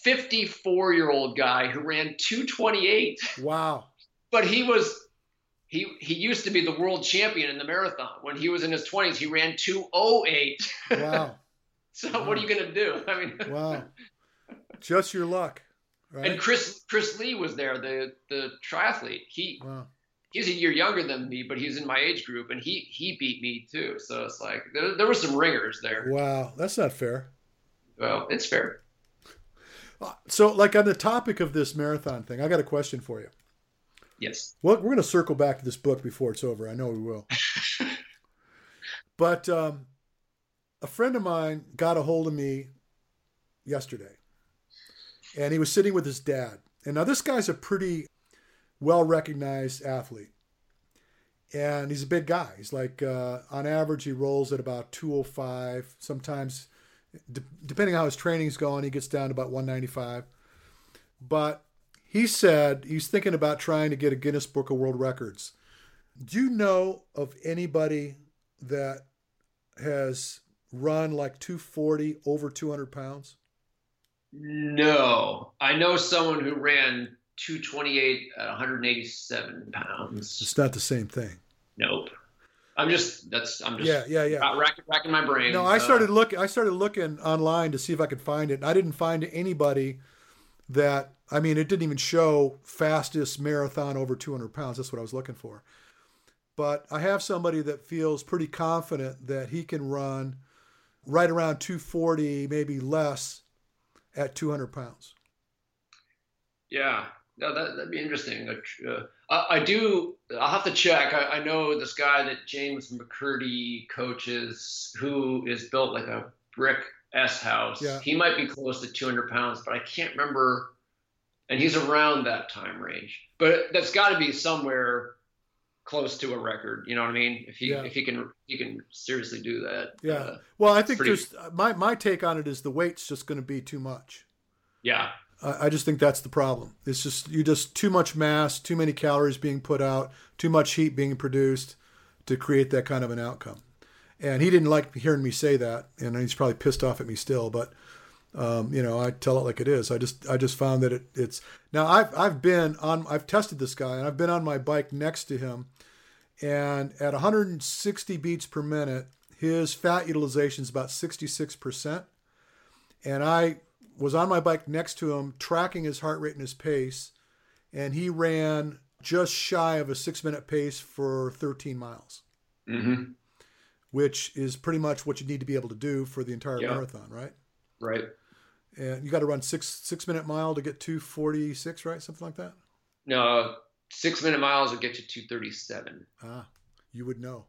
54 year old guy who ran 228. Wow. But he was he he used to be the world champion in the marathon. When he was in his 20s, he ran 208. Wow. so wow. what are you going to do? I mean Wow. Just your luck. Right? And Chris Chris Lieto was there, the the triathlete. He wow he's a year younger than me, but he's in my age group, and he he beat me too. So it's like there, there were some ringers there. Wow, that's not fair. Well, it's fair. Uh, so, like on the topic of this marathon thing, I got a question for you. Yes. Well, we're going to circle back to this book before it's over. I know we will. but um, a friend of mine got a hold of me yesterday, and he was sitting with his dad. And now this guy's a pretty well recognized athlete. And he's a big guy. He's like, uh, on average, he rolls at about 205. Sometimes De- depending on how his training's going, he gets down to about 195. But he said he's thinking about trying to get a Guinness Book of World Records. Do you know of anybody that has run like 240 over 200 pounds? No, I know someone who ran 228 at 187 pounds. It's not the same thing. Nope. I'm just that's I'm just yeah yeah yeah racking, racking my brain. No, I started uh, looking. I started looking online to see if I could find it. I didn't find anybody that I mean, it didn't even show fastest marathon over 200 pounds. That's what I was looking for. But I have somebody that feels pretty confident that he can run right around 240, maybe less, at 200 pounds. Yeah, no, that, that'd be interesting. Uh, I, I, do. I'll have to check. I, I, know this guy that James McKirdy coaches, who is built like a brick S house. Yeah. He might be close to 200 pounds, but I can't remember. And he's around that time range. But that's got to be somewhere close to a record. You know what I mean? If he yeah. if he can he can seriously do that. Yeah. Uh, well, I think pretty... just my my take on it is the weight's just going to be too much. Yeah. I, I just think that's the problem. It's just you just too much mass, too many calories being put out, too much heat being produced to create that kind of an outcome. And he didn't like hearing me say that, and he's probably pissed off at me still. But um, you know, I tell it like it is. I just I just found that it, it's now I've I've been on I've tested this guy and I've been on my bike next to him, and at 160 beats per minute, his fat utilization is about 66 percent, and I was on my bike next to him, tracking his heart rate and his pace, and he ran just shy of a six minute pace for 13 miles. Mm-hmm which is pretty much what you need to be able to do for the entire yeah. marathon, right? Right. And you got to run six six minute mile to get two forty six, right? Something like that. No, six minute miles will get you two thirty seven. Ah, you would know.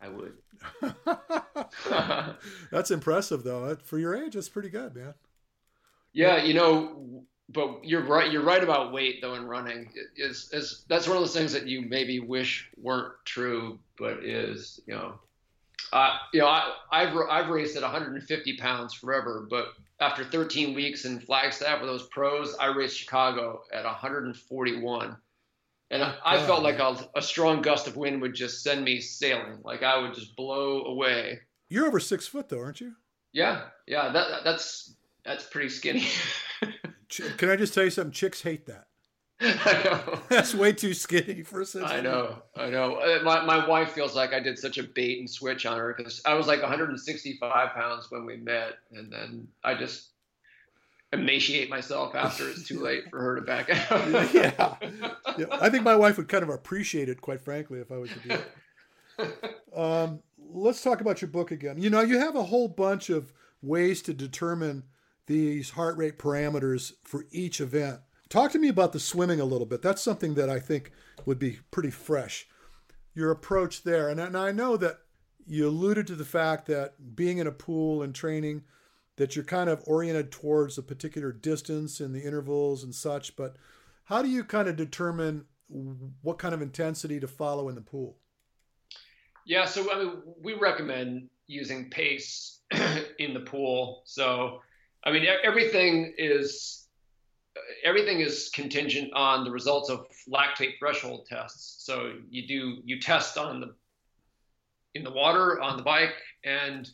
I would. that's impressive, though. For your age, that's pretty good, man. Yeah, you know, but you're right. You're right about weight, though, in running. Is is that's one of those things that you maybe wish weren't true, but is. You know, uh, you know, I, I've I've raced at 150 pounds forever, but after 13 weeks in Flagstaff with those pros, I raced Chicago at 141, and I, I felt like a, a, strong gust of wind would just send me sailing, like I would just blow away. You're over six foot though, aren't you? Yeah, yeah. That that's that's pretty skinny. Can I just tell you something? Chicks hate that. Know. That's way too skinny for a sensitive. I know. I know. Uh, my, my wife feels like I did such a bait and switch on her because I was like 165 pounds when we met, and then I just emaciate myself after it's too late for her to back out. yeah. yeah. I think my wife would kind of appreciate it, quite frankly, if I was to do it. Um, let's talk about your book again. You know, you have a whole bunch of ways to determine these heart rate parameters for each event. Talk to me about the swimming a little bit. That's something that I think would be pretty fresh. Your approach there. And, and I know that you alluded to the fact that being in a pool and training, that you're kind of oriented towards a particular distance in the intervals and such. But how do you kind of determine what kind of intensity to follow in the pool? Yeah, so I mean, we recommend using pace in the pool. So, I mean, everything is everything is contingent on the results of lactate threshold tests. So you do you test on the in the water, on the bike, and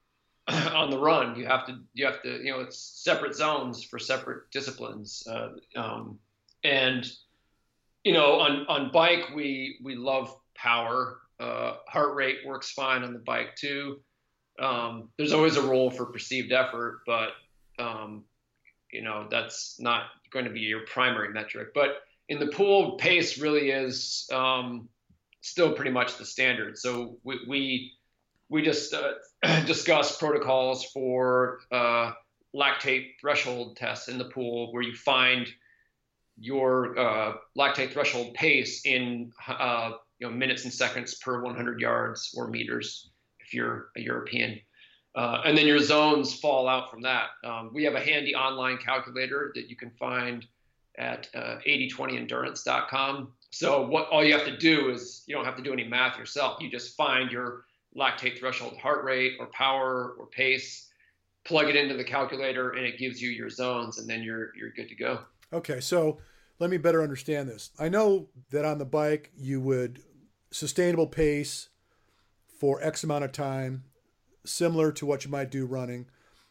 on the run. You have to you have to you know it's separate zones for separate disciplines. Uh, um, and you know on on bike we we love power. Uh, heart rate works fine on the bike too. Um, there's always a role for perceived effort, but um, you know that's not going to be your primary metric. But in the pool, pace really is um, still pretty much the standard. So we we, we just uh, discuss protocols for uh, lactate threshold tests in the pool, where you find your uh, lactate threshold pace in uh, you know minutes and seconds per 100 yards or meters if you're a European. Uh, and then your zones fall out from that. Um, we have a handy online calculator that you can find at uh, 8020endurance.com. So what all you have to do is you don't have to do any math yourself. You just find your lactate threshold heart rate or power or pace, plug it into the calculator and it gives you your zones and then you're you're good to go. Okay, so let me better understand this. I know that on the bike you would sustainable pace for X amount of time, similar to what you might do running,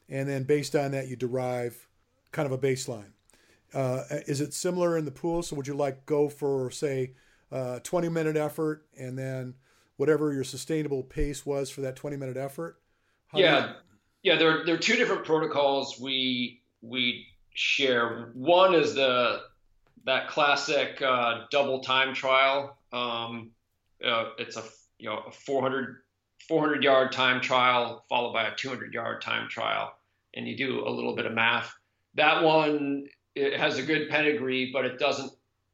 and then based on that you derive kind of a baseline. Uh, is it similar in the pool? So would you like go for say uh, 20 minute effort and then whatever your sustainable pace was for that 20 minute effort? How yeah, you... yeah. There there are two different protocols we we share. One is the that classic uh, double time trial. Um, uh, it's a you know a 400 400 yard time trial followed by a 200 yard time trial, and you do a little bit of math. That one it has a good pedigree, but it doesn't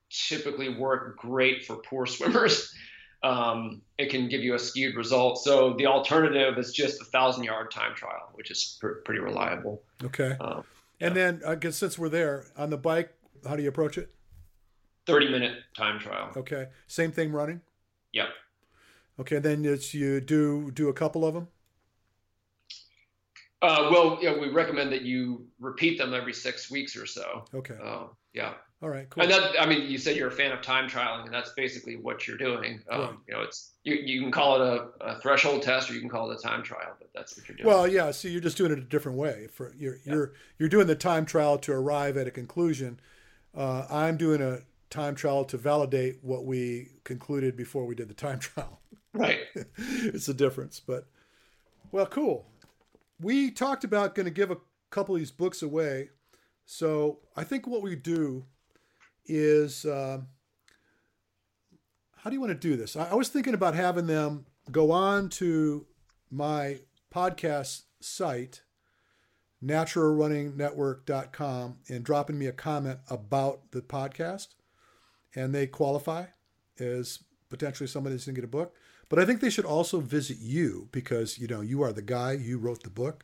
typically work great for poor swimmers. Um, it can give you a skewed result. So the alternative is just a thousand yard time trial, which is pr- pretty reliable. Okay. Um, yeah. And then I guess since we're there on the bike, how do you approach it? 30 minute time trial. Okay. Same thing running? Yep. Okay. Then it's you do, do a couple of them? Uh, well, yeah, we recommend that you repeat them every six weeks or so. Okay. Uh, yeah. All right. Cool. And that, I mean, you said you're a fan of time trialing, and that's basically what you're doing. Um, right. You know, it's you, you can call it a, a, threshold test, or you can call it a time trial, but that's what you're doing. Well, yeah. See, you're just doing it a different way. For you're yeah. you're you're doing the time trial to arrive at a conclusion. Uh, I'm doing a time trial to validate what we concluded before we did the time trial. Right. it's a difference, but well, cool we talked about going to give a couple of these books away. So I think what we do is uh, how do you want to do this? I, I was thinking about having them go on to my podcast site, naturalrunningnetwork.com, and dropping me a comment about the podcast. And they qualify as potentially somebody that's going to get a book. But I think they should also visit you because you know you are the guy. You wrote the book.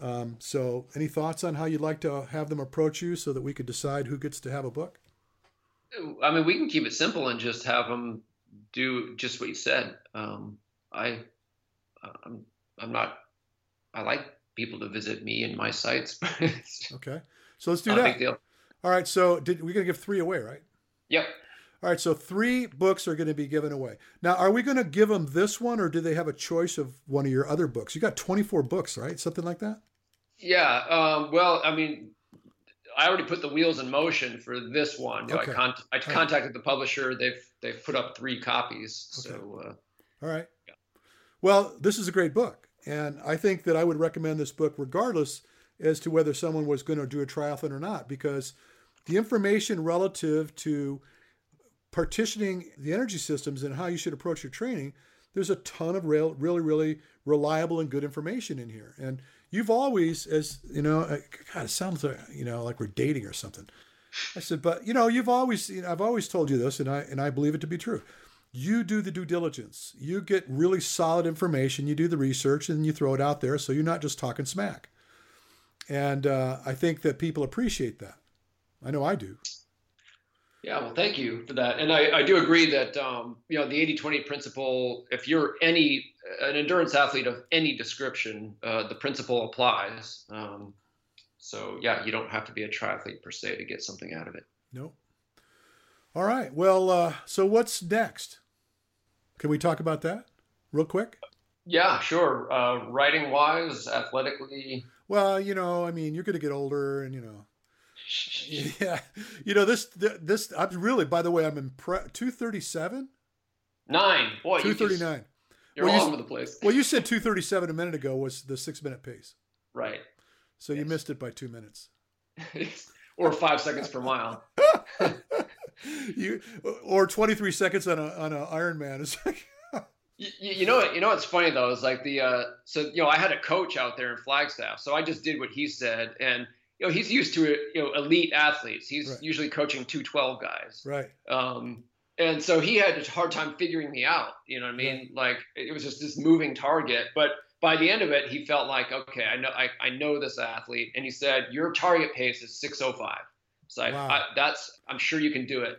Um, so, any thoughts on how you'd like to have them approach you so that we could decide who gets to have a book? I mean, we can keep it simple and just have them do just what you said. Um, I, I'm, I'm not. I like people to visit me and my sites. okay, so let's do that. All right, so did we're gonna give three away, right? Yep. All right, so three books are going to be given away. Now, are we going to give them this one, or do they have a choice of one of your other books? You got 24 books, right? Something like that? Yeah. Um, well, I mean, I already put the wheels in motion for this one. okay. I, con- I contacted right. the publisher. They've they've put up three copies. Okay. So. Uh, All right. Yeah. Well, this is a great book, and I think that I would recommend this book regardless as to whether someone was going to do a triathlon or not, because the information relative to partitioning the energy systems and how you should approach your training, there's a ton of real, really, really reliable and good information in here. And you've always, as you know, uh, God, it sounds like you know like we're dating or something. I said, but you know, you've always, you know, I've always told you this, and I and I believe it to be true. You do the due diligence. You get really solid information. You do the research, and you throw it out there, so you're not just talking smack. And uh, I think that people appreciate that. I know I do. Yeah, well, thank you for that. And I, I do agree that, um, you know, the 80 20 principle, if you're any, an endurance athlete of any description, uh, the principle applies. Um, so, yeah, you don't have to be a triathlete per se to get something out of it. Nope. All right. Well, uh, so what's next? Can we talk about that real quick? Yeah, sure. Uh, writing wise, athletically. Well, you know, I mean, you're going to get older and, you know, yeah, you know this this I'm really. By the way, I'm impressed. two thirty seven. Nine. Boy, two thirty nine. You're well, all you, over the place. well, you said two thirty seven a minute ago was the six minute pace. Right. So yes. you missed it by two minutes. or five seconds per mile. you or twenty three seconds on a on an Ironman is like. You, you, know what? You know what's funny though is like the uh, so you know I had a coach out there in Flagstaff, so I just did what he said, and you know, he's used to you know elite athletes. He's right. usually coaching 212 guys. Right. Um, and so he had a hard time figuring me out. You know what I mean? Right. Like it was just this moving target. But by the end of it, he felt like, okay, I know I, I know this athlete. And he said, your target pace is 605. So wow. I, that's I'm sure you can do it.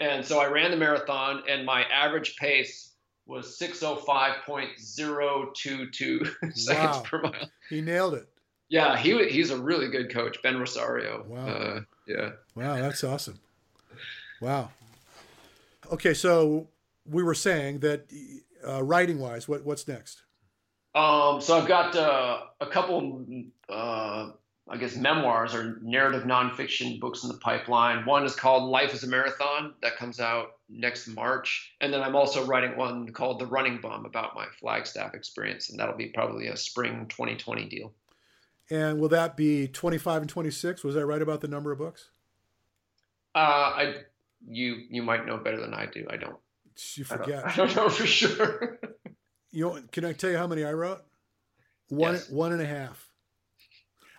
And so I ran the marathon, and my average pace was 605.022 seconds wow. per mile. He nailed it. Yeah, he he's a really good coach, Ben Rosario. Wow. Uh, yeah. Wow, that's awesome. Wow. Okay, so we were saying that uh, writing wise, what what's next? Um, so I've got uh, a couple, uh, I guess, memoirs or narrative nonfiction books in the pipeline. One is called Life is a Marathon that comes out next March, and then I'm also writing one called The Running Bum about my Flagstaff experience, and that'll be probably a spring 2020 deal. And will that be 25 and 26? Was I right about the number of books? Uh, I you you might know better than I do. I don't. You forget. I don't, I don't know for sure. you know, can I tell you how many I wrote? One Yes. one and a half.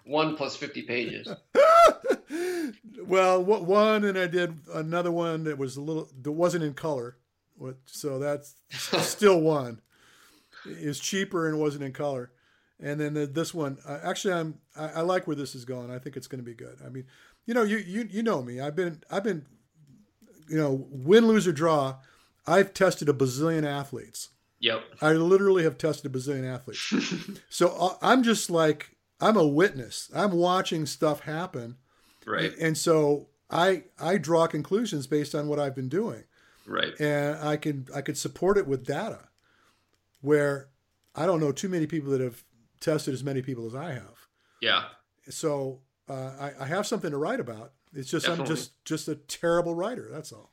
one plus 50 pages. well, one, and I did another one that was a little that wasn't in color, so that's still one. Is cheaper and wasn't in color, and then the, this one. Uh, actually, I'm I, I like where this is going. I think it's going to be good. I mean, you know, you you you know me. I've been I've been, you know, win, lose or draw. I've tested a bazillion athletes. Yep. I literally have tested a bazillion athletes. so uh, I'm just like I'm a witness. I'm watching stuff happen, Right. and so I I draw conclusions based on what I've been doing, Right. and I can I could support it with data, where I don't know too many people that have tested as many people as I have. Yeah. So uh, I, I have something to write about. It's just I'm just just a terrible writer. That's all.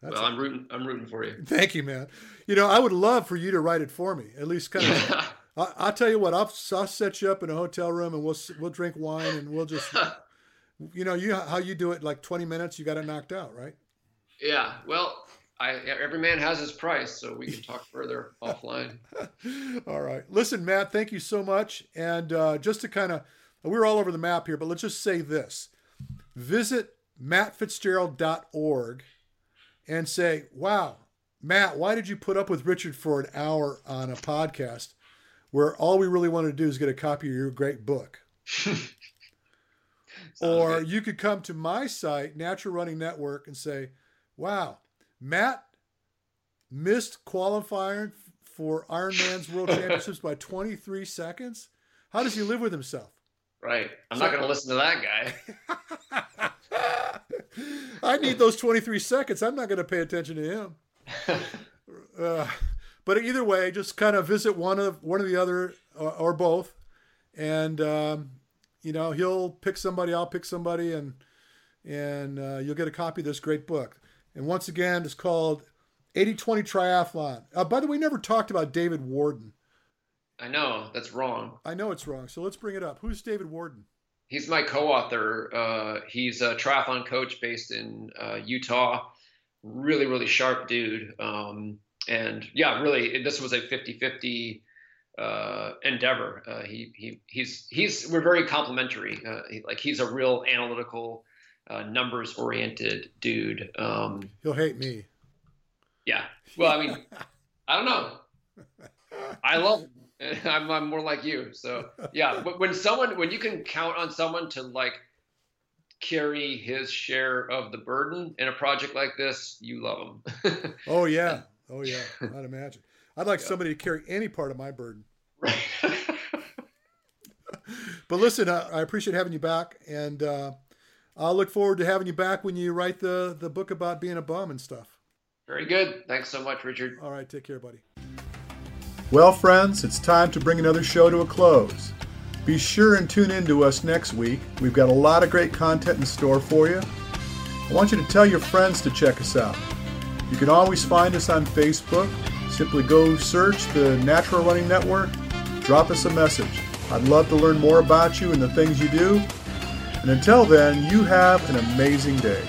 That's well, all. I'm rooting. I'm rooting for you. Thank you, man. You know, I would love for you to write it for me. At least kind of. I, I'll tell you what. I'll, I'll set you up in a hotel room and we'll we'll drink wine and we'll just, you know, you how you do it like twenty minutes. You got it knocked out, right? yeah. Well, I every man has his price, so we can talk further offline. all right. Listen, Matt. Thank you so much. And uh, just to kind of, we're all over the map here, but let's just say this: visit mattfitzgerald.org and say, "Wow, Matt, why did you put up with Richard for an hour on a podcast where all we really wanted to do is get a copy of your great book?" Or good. you could come to my site, Natural Running Network, and say, "Wow, Matt missed qualifying for Ironman's World Championships by 23 seconds. How does he live with himself?" right. I'm not going to listen to that guy. I need those 23 seconds. I'm not going to pay attention to him. Uh, but either way, just kind of visit one of one of the other or, or both, and um, you know he'll pick somebody. I'll pick somebody, and and uh, you'll get a copy of this great book. And once again, it's called 80-20 Triathlon. Uh, by the way, we never talked about David Warden. I know that's wrong. I know it's wrong, so let's bring it up. Who's David Warden? He's my co-author. Uh, he's a triathlon coach based in uh, Utah. Really, really sharp dude. Um, and yeah, really, this was a 50-50 uh, endeavor. Uh, he, he, he's, he's, we're very complimentary. Uh, he, like he's a real analytical, uh, numbers-oriented dude. Um, He'll hate me. yeah. Well, I mean, I don't know. I love. I'm, I'm more like you. So yeah, but when someone, when you can count on someone to like carry his share of the burden in a project like this, you love him. Oh yeah, oh yeah. I'd imagine. I'd like Yeah. somebody to carry any part of my burden. right. But listen, I, I appreciate having you back, and uh, I'll look forward to having you back when you write the the book about being a bum and stuff. Very good. Thanks so much, Richard. All right, take care, buddy. Well, friends, it's time to bring another show to a close. Be sure and tune in to us next week. We've got a lot of great content in store for you. I want you to tell your friends to check us out. You can always find us on Facebook. Simply go search the Natural Running Network, drop us a message. I'd love to learn more about you and the things you do. And until then, you have an amazing day.